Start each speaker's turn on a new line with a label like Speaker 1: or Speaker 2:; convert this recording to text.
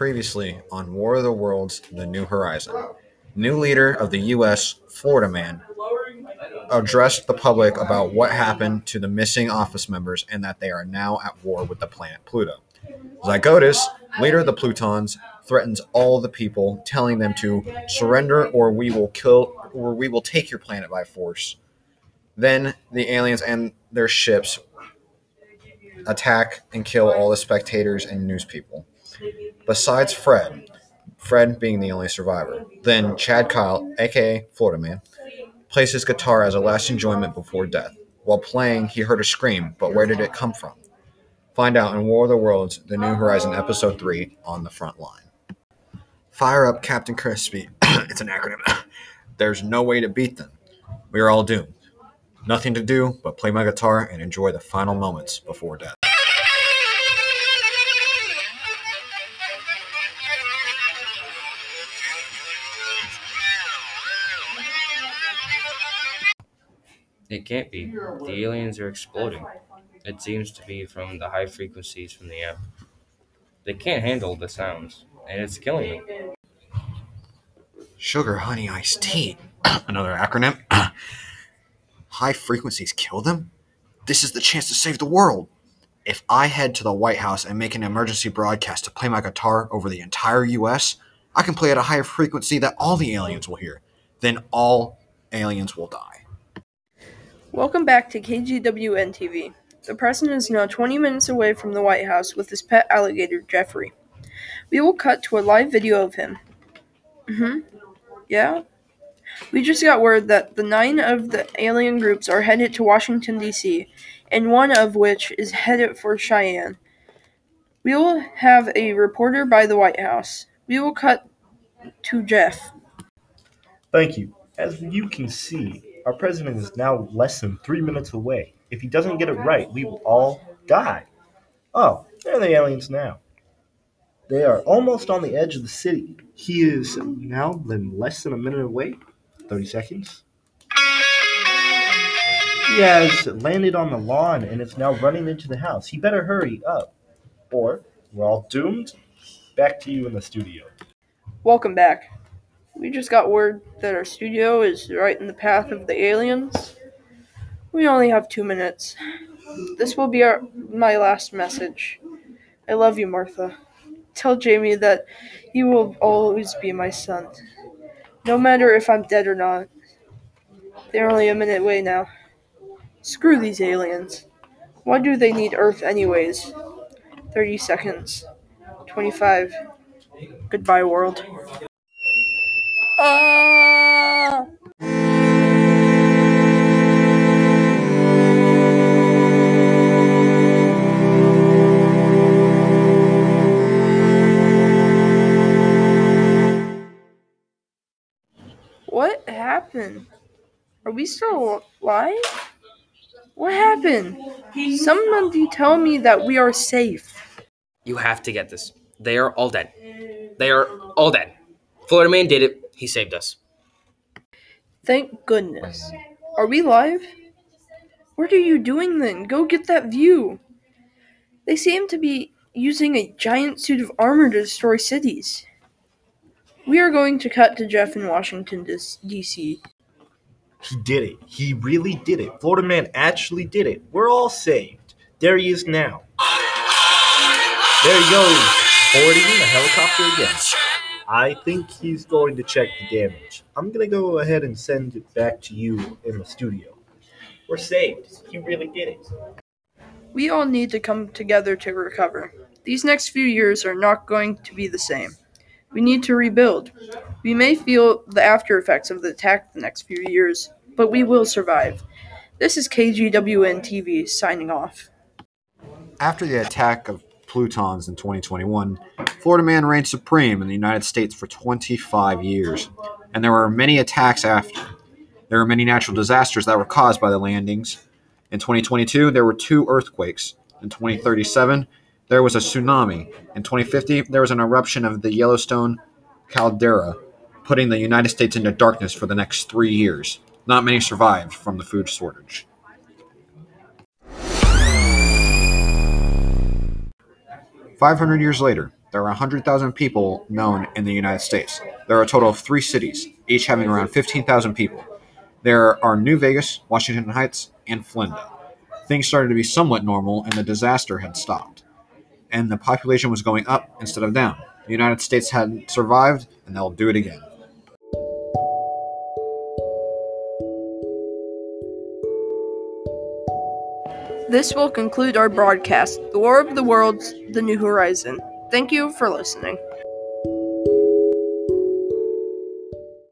Speaker 1: Previously on War of the Worlds The New Horizon, new leader of the U.S., Florida Man, addressed the public about what happened to the missing office members and that they are now at war with the planet Pluto. Zygotus, leader of the Plutons, threatens all the people, telling them to surrender or we will kill or we will take your planet by force. Then the aliens and their ships attack and kill all the spectators and news people. Besides Fred, Fred being the only survivor. Then Chad Kyle, aka Florida Man, plays his guitar as a last enjoyment before death. While playing, he heard a scream, but where did it come from? Find out in War of the Worlds, The New Horizon, Episode 3, on the front line. Fire up Captain Crispy. it's an acronym. There's no way to beat them. We are all doomed. Nothing to do but play my guitar and enjoy the final moments before death.
Speaker 2: It can't be. The aliens are exploding. It seems to be from the high frequencies from the air. They can't handle the sounds, and it's killing them.
Speaker 1: Sugar Honey Iced Tea. Another acronym. High frequencies kill them? This is the chance to save the world. If I head to the White House and make an emergency broadcast to play my guitar over the entire US, I can play at a higher frequency that all the aliens will hear. Then all aliens will die.
Speaker 3: Welcome back to KGWN TV. The president is now 20 minutes away from the White House with his pet alligator, Jeffrey. We will cut to a live video of him. Mm hmm. Yeah? We just got word that the nine of the alien groups are headed to Washington, D.C., and one of which is headed for Cheyenne. We will have a reporter by the White House. We will cut to Jeff.
Speaker 4: Thank you. As you can see, our president is now less than three minutes away. If he doesn't get it right, we will all die. Oh, there are the aliens now. They are almost on the edge of the city. He is now less than a minute away. 30 seconds. He has landed on the lawn and is now running into the house. He better hurry up, or we're all doomed. Back to you in the studio.
Speaker 3: Welcome back. We just got word that our studio is right in the path of the aliens. We only have two minutes. This will be our my last message. I love you, Martha. Tell Jamie that he will always be my son. No matter if I'm dead or not. They're only a minute away now. Screw these aliens. Why do they need Earth anyways? 30 seconds. 25. Goodbye, world. Ah! What happened? Are we still alive? What happened? Somebody tell me that we are safe.
Speaker 2: You have to get this. They are all dead. They are all dead. Florida Man did it. He saved us.
Speaker 3: Thank goodness. Are we live? What are you doing then? Go get that view. They seem to be using a giant suit of armor to destroy cities. We are going to cut to Jeff in Washington, D.C.
Speaker 4: He did it. He really did it. Florida Man actually did it. We're all saved. There he is now. There he goes, boarding the helicopter again. I think he's going to check the damage. I'm going to go ahead and send it back to you in the studio. We're saved. He really did it.
Speaker 3: We all need to come together to recover. These next few years are not going to be the same. We need to rebuild. We may feel the after effects of the attack the next few years, but we will survive. This is KGWN TV signing off.
Speaker 1: After the attack of Plutons in 2021, Florida Man reigned supreme in the United States for 25 years, and there were many attacks after. There were many natural disasters that were caused by the landings. In 2022, there were two earthquakes. In 2037, there was a tsunami. In 2050, there was an eruption of the Yellowstone caldera, putting the United States into darkness for the next three years. Not many survived from the food shortage. 500 years later, there are 100,000 people known in the United States. There are a total of three cities, each having around 15,000 people. There are New Vegas, Washington Heights, and Flenda. Things started to be somewhat normal, and the disaster had stopped. And the population was going up instead of down. The United States had survived, and they'll do it again.
Speaker 3: This will conclude our broadcast, The War of the Worlds, The New Horizon. Thank you for listening.